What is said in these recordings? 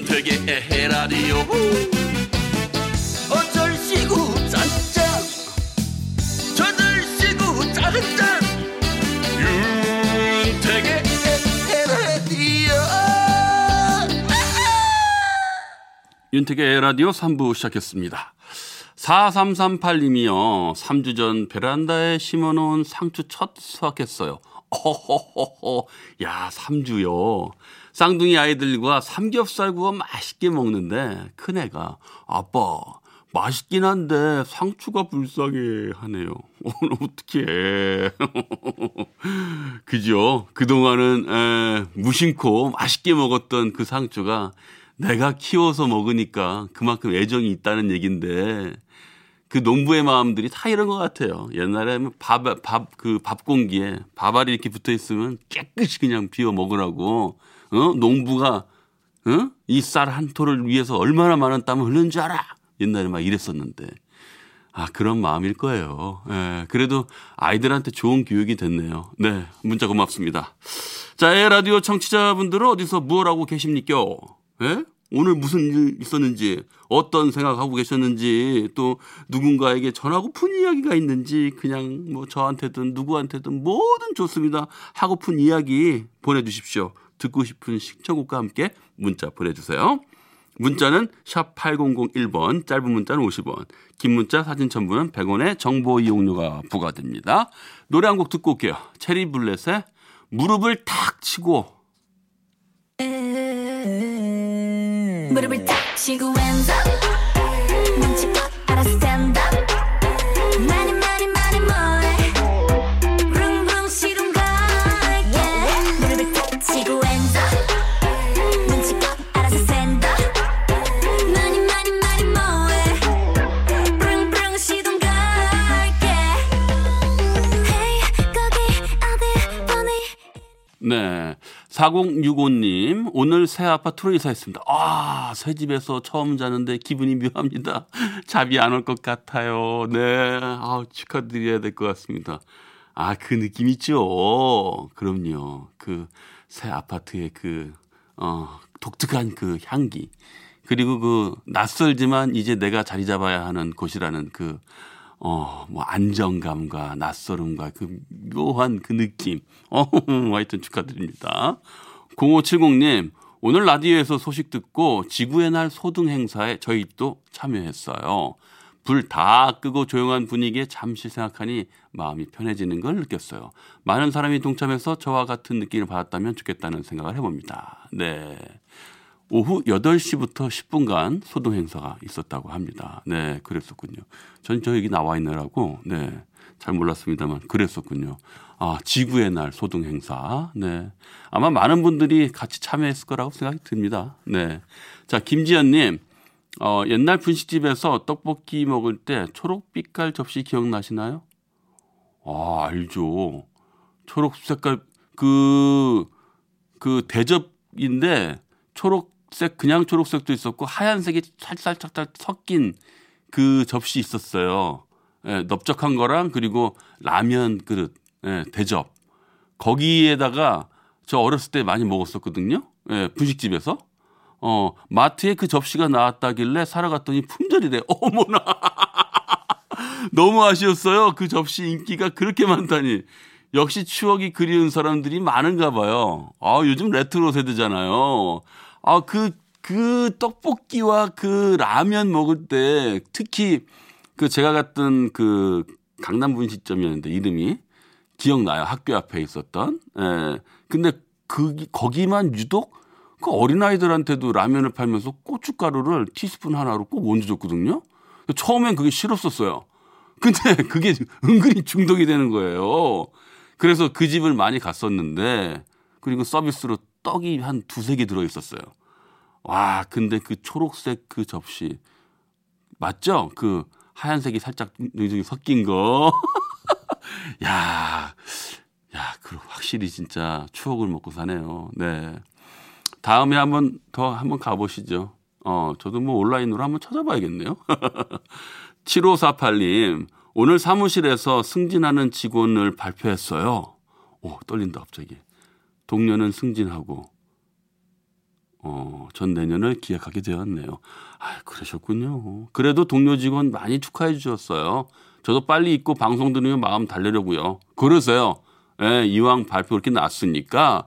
윤택의 에헤라디오 어쩔 시구 짠짠 저들 시구 짠짠 윤택의 에헤라디오 윤택의 에라디오 3부 시작했습니다. 4338님이요. 3주 전 베란다에 심어놓은 상추 첫 수확했어요. 어허허허. 야, 3주요. 쌍둥이 아이들과 삼겹살 구워 맛있게 먹는데 큰애가 아빠 맛있긴 한데 상추가 불쌍해 하네요. 오늘 어떻게 그죠? 그동안은 에, 무심코 맛있게 먹었던 그 상추가 내가 키워서 먹으니까 그만큼 애정이 있다는 얘기인데 그 농부의 마음들이 다 이런 것 같아요. 옛날에 밥, 밥, 그 밥 공기에 밥알이 이렇게 붙어 있으면 깨끗이 그냥 비워 먹으라고, 어? 농부가, 어? 이 쌀 한 토를 위해서 얼마나 많은 땀을 흘린 줄 알아? 옛날에 막 이랬었는데. 아, 그런 마음일 거예요. 예, 그래도 아이들한테 좋은 교육이 됐네요. 네, 문자 고맙습니다. 자, 에 라디오 청취자분들은 어디서 무엇 하고 계십니까? 예? 오늘 무슨 일 있었는지, 어떤 생각하고 계셨는지, 또 누군가에게 전하고픈 이야기가 있는지, 그냥 뭐 저한테든 누구한테든 뭐든 좋습니다. 하고픈 이야기 보내주십시오. 듣고 싶은 신청곡과 함께 문자 보내주세요. 문자는 샵 8001번, 짧은 문자는 50원, 긴 문자 사진 첨부는 100원의 정보 이용료가 부과됩니다. 노래 한 곡 듣고 올게요. 체리 블렛의 무릎을 탁 치고 무릎을 탁 치고 눈치껏 알아서 stand up 4065님, 오늘 새 아파트로 이사했습니다. 아, 새 집에서 처음 자는데 기분이 묘합니다. 잠이 안 올 것 같아요. 네. 아 축하드려야 될 것 같습니다. 아, 그 느낌 있죠? 그럼요. 그 새 아파트의 그, 어, 독특한 그 향기. 그리고 그 낯설지만 이제 내가 자리 잡아야 하는 곳이라는 그, 어, 뭐, 안정감과 낯설음과 그 묘한 그 느낌. 어, 하여튼 축하드립니다. 0570님, 오늘 라디오에서 소식 듣고 지구의 날 소등 행사에 저희 또 참여했어요. 불 다 끄고 조용한 분위기에 잠시 생각하니 마음이 편해지는 걸 느꼈어요. 많은 사람이 동참해서 저와 같은 느낌을 받았다면 좋겠다는 생각을 해봅니다. 네. 오후 8시부터 10분간 소동 행사가 있었다고 합니다. 네, 그랬었군요. 전저 여기 나와 있느라고, 네, 잘 몰랐습니다만, 그랬었군요. 아, 지구의 날 소동 행사. 네. 아마 많은 분들이 같이 참여했을 거라고 생각이 듭니다. 네. 자, 김지연 님, 어, 옛날 분식집에서 떡볶이 먹을 때 초록빛깔 접시 기억나시나요? 아, 알죠. 초록 색깔, 그, 그 대접인데 초록 색, 그냥 초록색도 있었고 하얀색이 살짝살짝 섞인 그 접시 있었어요. 예, 넓적한 거랑 그리고 라면 그릇, 예, 대접. 거기에다가 저 어렸을 때 많이 먹었었거든요. 예, 분식집에서. 어, 마트에 그 접시가 나왔다길래 사러 갔더니 품절이래. 어머나. 너무 아쉬웠어요. 그 접시 인기가 그렇게 많다니. 역시 추억이 그리운 사람들이 많은가 봐요. 아, 요즘 레트로 세대잖아요. 아, 그, 그 떡볶이와 그 라면 먹을 때 특히 그 제가 갔던 그 강남 분식점이었는데 이름이 기억나요. 학교 앞에 있었던. 예. 근데 그, 거기만 유독 그 어린아이들한테도 라면을 팔면서 고춧가루를 티스푼 하나로 꼭 얹어줬거든요. 처음엔 그게 싫었었어요. 근데 그게 은근히 중독이 되는 거예요. 그래서 그 집을 많이 갔었는데, 그리고 서비스로 떡이 한 두세 개 들어있었어요. 와, 근데 그 초록색 그 접시. 맞죠? 그 하얀색이 살짝 섞인 거. 야, 야, 그 확실히 진짜 추억을 먹고 사네요. 네. 다음에 한번 더 한번 가보시죠. 어, 저도 뭐 온라인으로 한번 찾아봐야겠네요. 7548님, 오늘 사무실에서 승진하는 직원을 발표했어요. 오, 떨린다, 갑자기. 동료는 승진하고, 어, 전 내년을 기약하게 되었네요. 아, 그러셨군요. 그래도 동료 직원 많이 축하해 주셨어요. 저도 빨리 잊고 방송 들으면 마음 달래려고요. 그러세요. 예, 이왕 발표 이렇게 났으니까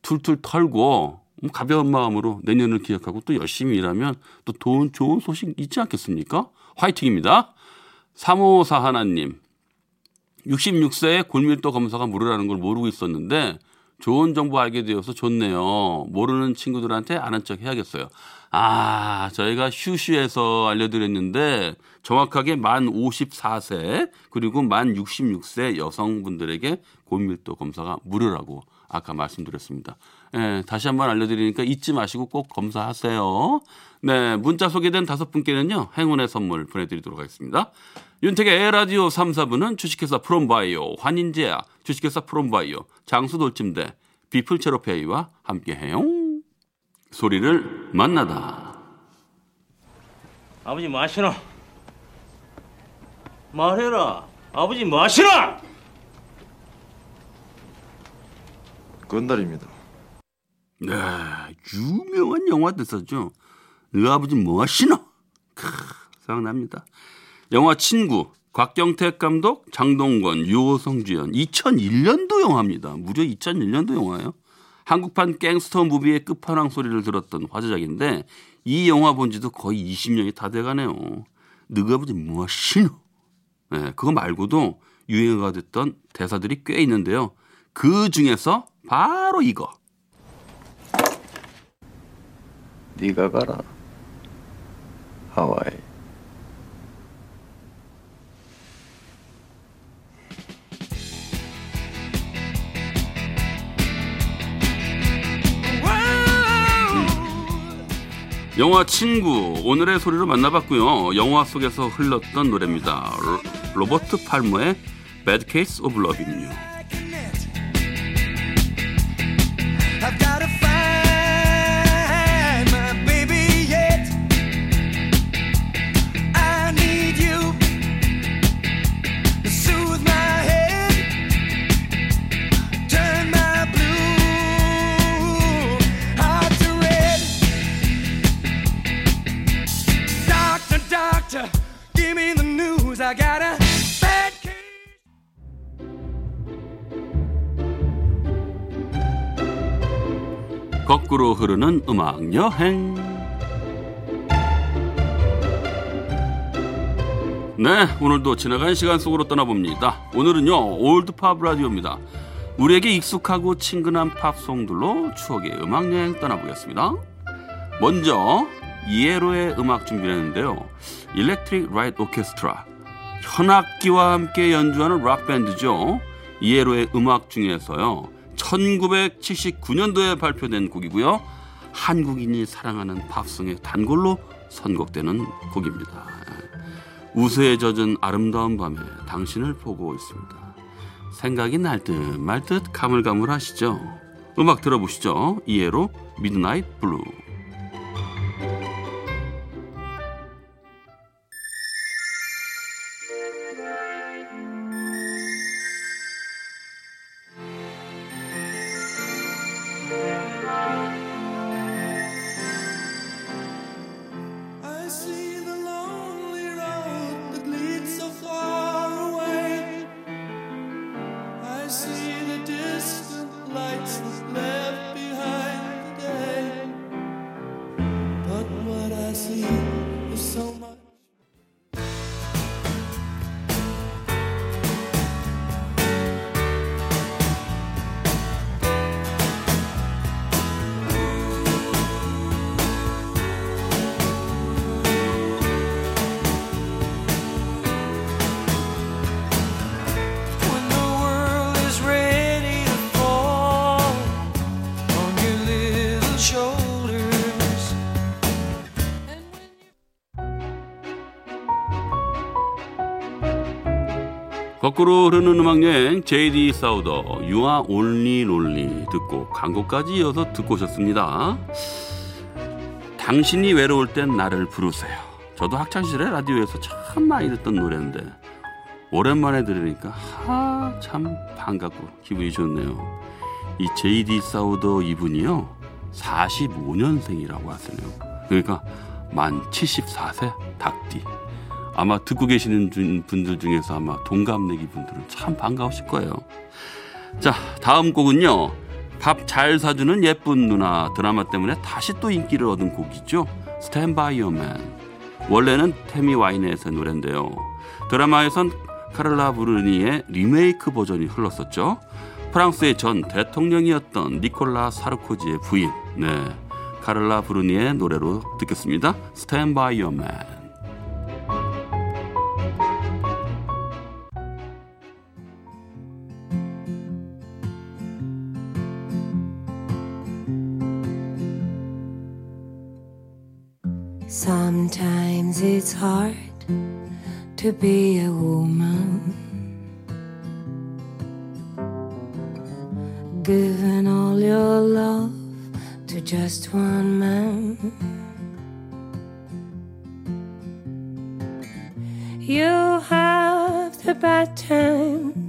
툴툴 털고 뭐 가벼운 마음으로 내년을 기약하고 또 열심히 일하면 또 좋은, 좋은 소식 있지 않겠습니까? 화이팅입니다. 354 하나님. 66세에 골밀도 검사가 무료라는 걸 모르고 있었는데 좋은 정보 알게 되어서 좋네요. 모르는 친구들한테 아는 척 해야겠어요. 아, 저희가 휴슈에서 알려드렸는데 정확하게 만 54세 그리고 만 66세 여성분들에게 고밀도 검사가 무료라고 아까 말씀드렸습니다. 예, 다시 한번 알려드리니까 잊지 마시고 꼭 검사하세요. 네, 문자 소개된 다섯 분께는요, 행운의 선물 보내드리도록 하겠습니다. 윤택의 에라디오 3, 4부는 주식회사 프롬바이오, 환인제약, 주식회사 프롬바이오, 장수돌침대, 비플체로페이와 함께해요. 소리를 만나다. 아버지 뭐 하시노? 말해라. 아버지 뭐 하시노? 건달입니다. 네, 유명한 영화 대사죠. 너 아버지 뭐 하시노? 크, 생각납니다. 영화 친구, 곽경택 감독, 장동건, 유호성 주연, 2001년도 영화입니다. 무려 2001년도 영화예요. 한국판 갱스터 무비의 끝판왕 소리를 들었던 화제작인데 이 영화 본 지도 거의 20년이 다 돼가네요. 너가 아버지 뭐 하시노? 네, 그거 말고도 유행어가 됐던 대사들이 꽤 있는데요. 그 중에서 바로 이거. 네가 가라. 하와이. 영화 친구 오늘의 소리로 만나봤고요. 영화 속에서 흘렀던 노래입니다. 로, 로버트 팔머의 Bad Case of. I've 흐르는 음악 여행. 네, 오늘도 지나간 시간 속으로 떠나봅니다. 오늘은요, 올드팝 라디오입니다. 우리에게 익숙하고 친근한 팝송들로 추억의 음악 여행 떠나보겠습니다. 먼저 ELO의 음악 준비했는데요. Electric Light Orchestra 현악기와 함께 연주하는 락 밴드죠. ELO의 음악 중에서요. 1979년도에 발표된 곡이고요. 한국인이 사랑하는 팝송의 단골로 선곡되는 곡입니다. 우수에 젖은 아름다운 밤에 당신을 보고 있습니다. 생각이 날 듯 말듯 가물가물하시죠? 음악 들어보시죠. ELO Midnight Blue. 거꾸로 흐르는 음악 여행 JD 사우더 Are Only Lonely 듣고 광고까지 이어서 듣고 오셨습니다. 당신이 외로울 땐 나를 부르세요. 저도 학창 시절에 라디오에서 참 많이 듣던 노래인데 오랜만에 들으니까 하, 참 반갑고 기분이 좋네요. 이 제이디 사우더 이분이요 45년생이라고 하시네요. 그러니까 만 74세 닭띠. 아마 듣고 계시는 분- 분들 중에서 아마 동갑내기 분들은 참 반가우실 거예요. 자, 다음 곡은요. 밥 잘 사주는 예쁜 누나 드라마 때문에 다시 또 인기를 얻은 곡이죠. Stand by Your Man. 원래는 태미 와이넷의 노래인데요. 드라마에선 카를라 브루니의 리메이크 버전이 흘렀었죠. 프랑스의 전 대통령이었던 니콜라 사르코지의 부인, 네, 카를라 브루니의 노래로 듣겠습니다. 스탠 바이 어맨. Sometimes it's hard to be a woman. Giving all your love to just one man. You have the bad times.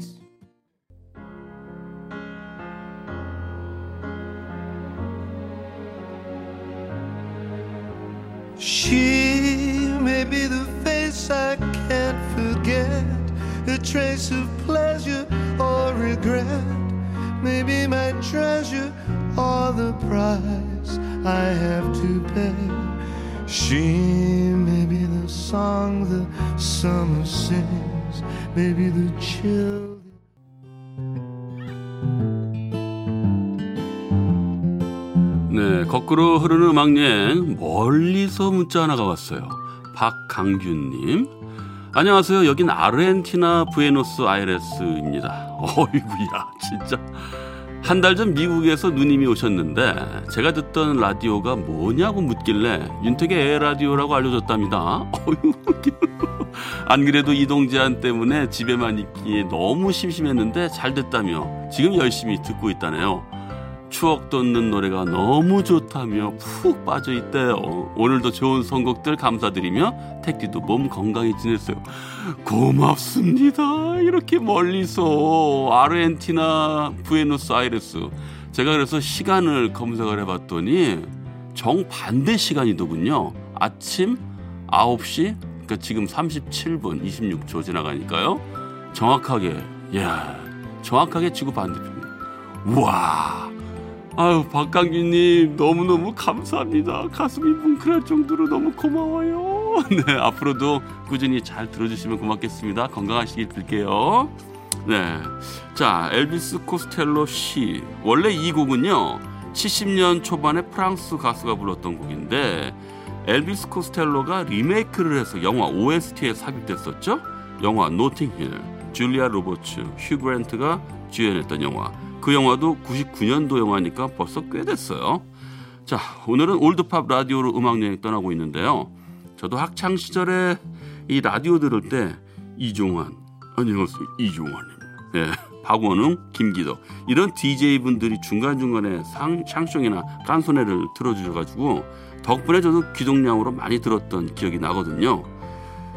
She may be the face I can't forget, a trace of pleasure or regret. Maybe my treasure or the price I have to pay. She may be the song the summer sings, maybe the chill. 거꾸로 흐르는 음악 여행 멀리서 문자 하나가 왔어요. 박강균님. 안녕하세요. 여긴 아르헨티나 부에노스 아이레스입니다. 어이구야, 진짜. 한 달 전 미국에서 누님이 오셨는데 제가 듣던 라디오가 뭐냐고 묻길래 윤택의 에라디오라고 알려줬답니다. 어휴, 안 그래도 이동 제한 때문에 집에만 있기에 너무 심심했는데 잘 됐다며 지금 열심히 듣고 있다네요. 추억 돋는 노래가 너무 좋다며 푹 빠져 있대요. 오늘도 좋은 선곡들 감사드리며 택디도 몸 건강히 지냈어요. 고맙습니다. 이렇게 멀리서 아르헨티나 부에노스 아이레스. 제가 그래서 시간을 검색을 해봤더니 정반대 시간이더군요. 아침 9시, 그러니까 지금 37분 26초 지나가니까요. 정확하게, 야 정확하게 지구 반대편. 우와. 아유 박강규님 너무너무 감사합니다. 가슴이 뭉클할 정도로 너무 고마워요. 네 앞으로도 꾸준히 잘 들어주시면 고맙겠습니다. 건강하시길 빌게요. 네, 자 엘비스 코스텔로 시 원래 이 곡은요 70년 초반에 프랑스 가수가 불렀던 곡인데 엘비스 코스텔로가 리메이크를 해서 영화 OST에 삽입됐었죠. 영화 노팅힐 줄리아 로버츠 휴 그랜트가 주연했던 영화. 그 영화도 99년도 영화니까 벌써 꽤 됐어요. 자, 오늘은 올드팝 라디오로 음악 여행 떠나고 있는데요. 저도 학창 시절에 이 라디오 들을 때 이종환, 안녕하세요, 이종환입니다. 예, 박원웅, 김기덕 이런 DJ 분들이 중간 중간에 상 샹송이나 깐소네를 틀어주셔가지고 덕분에 저도 귀동량으로 많이 들었던 기억이 나거든요.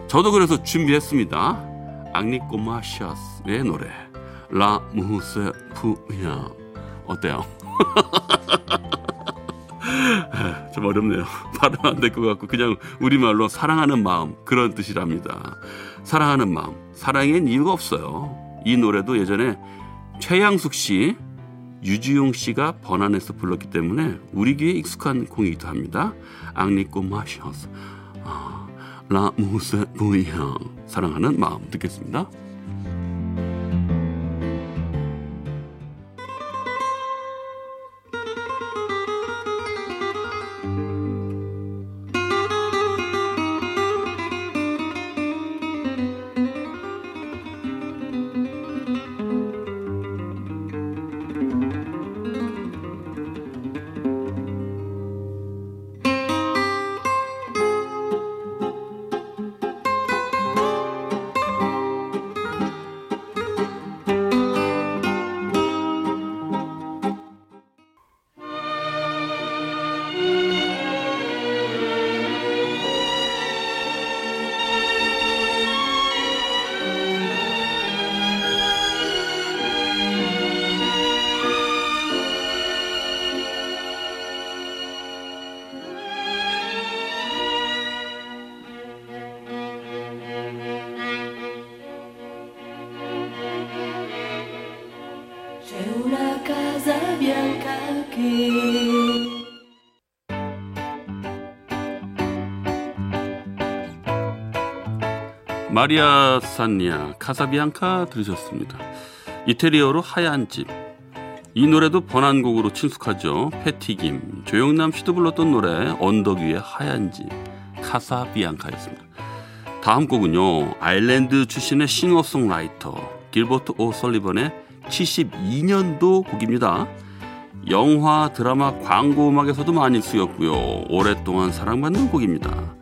저도 그래서 준비했습니다. 앙리 꼬마 샤스의 노래. 라 무세 푸야 어때요? 좀 어렵네요. 발음 안 될 것 같고 그냥 우리말로 사랑하는 마음 그런 뜻이랍니다. 사랑하는 마음 사랑엔 이유가 없어요. 이 노래도 예전에 최양숙 씨, 유지용 씨가 번안해서 불렀기 때문에 우리 귀에 익숙한 공이기도 합니다. 앙리꼬 마셔스 아, 라 무세 푸야 사랑하는 마음 듣겠습니다. 마리아 산니아 카사비앙카 들으셨습니다. 이태리어로 하얀 집. 이 노래도 번안곡으로 친숙하죠. 패티김, 조영남 씨도 불렀던 노래 언덕 위의 하얀 집 카사비앙카였습니다. 다음 곡은요. 아일랜드 출신의 싱어송라이터 길버트 오 설리번의 72년도 곡입니다. 영화, 드라마, 광고 음악에서도 많이 쓰였고요. 오랫동안 사랑받는 곡입니다.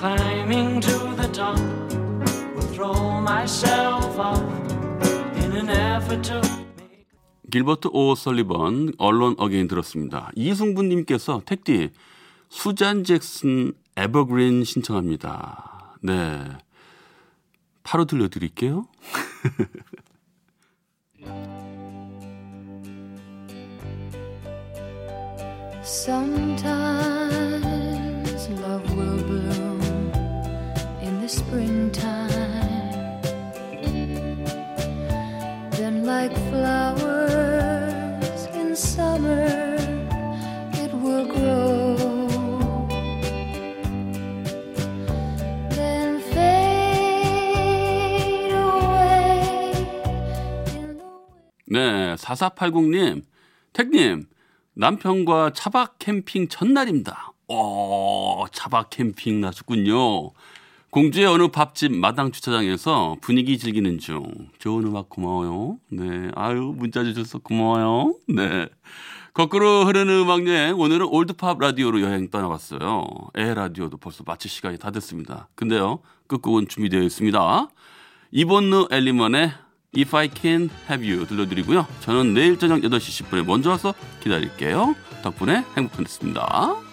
climbing to the top, will throw myself off in an effort to. 길버트 오 설리번, Alone Again 들었습니다. 이승분님께서 택디, 수잔 잭슨 Evergreen 신청합니다. 네. 바로 들려드릴게요. Sometimes love springtime. Then, like flowers in summer, it will grow. Then fade away in the 네, 4480님, 택님, 남편과 차박 캠핑 첫날입니다. 오, 차박 캠핑 나셨군요. 공주의 어느 밥집 마당 주차장에서 분위기 즐기는 중. 좋은 음악 고마워요. 네, 아유, 문자 주셔서 고마워요. 네. 거꾸로 흐르는 음악 여행, 오늘은 올드팝 라디오로 여행 떠나봤어요. 에 라디오도 벌써 마칠 시간이 다 됐습니다. 근데요, 끝곡은 준비되어 있습니다. 이본느 엘리먼의 If I Can Have You 들려드리고요. 저는 내일 저녁 8시 10분에 먼저 와서 기다릴게요. 덕분에 행복한 됐습니다.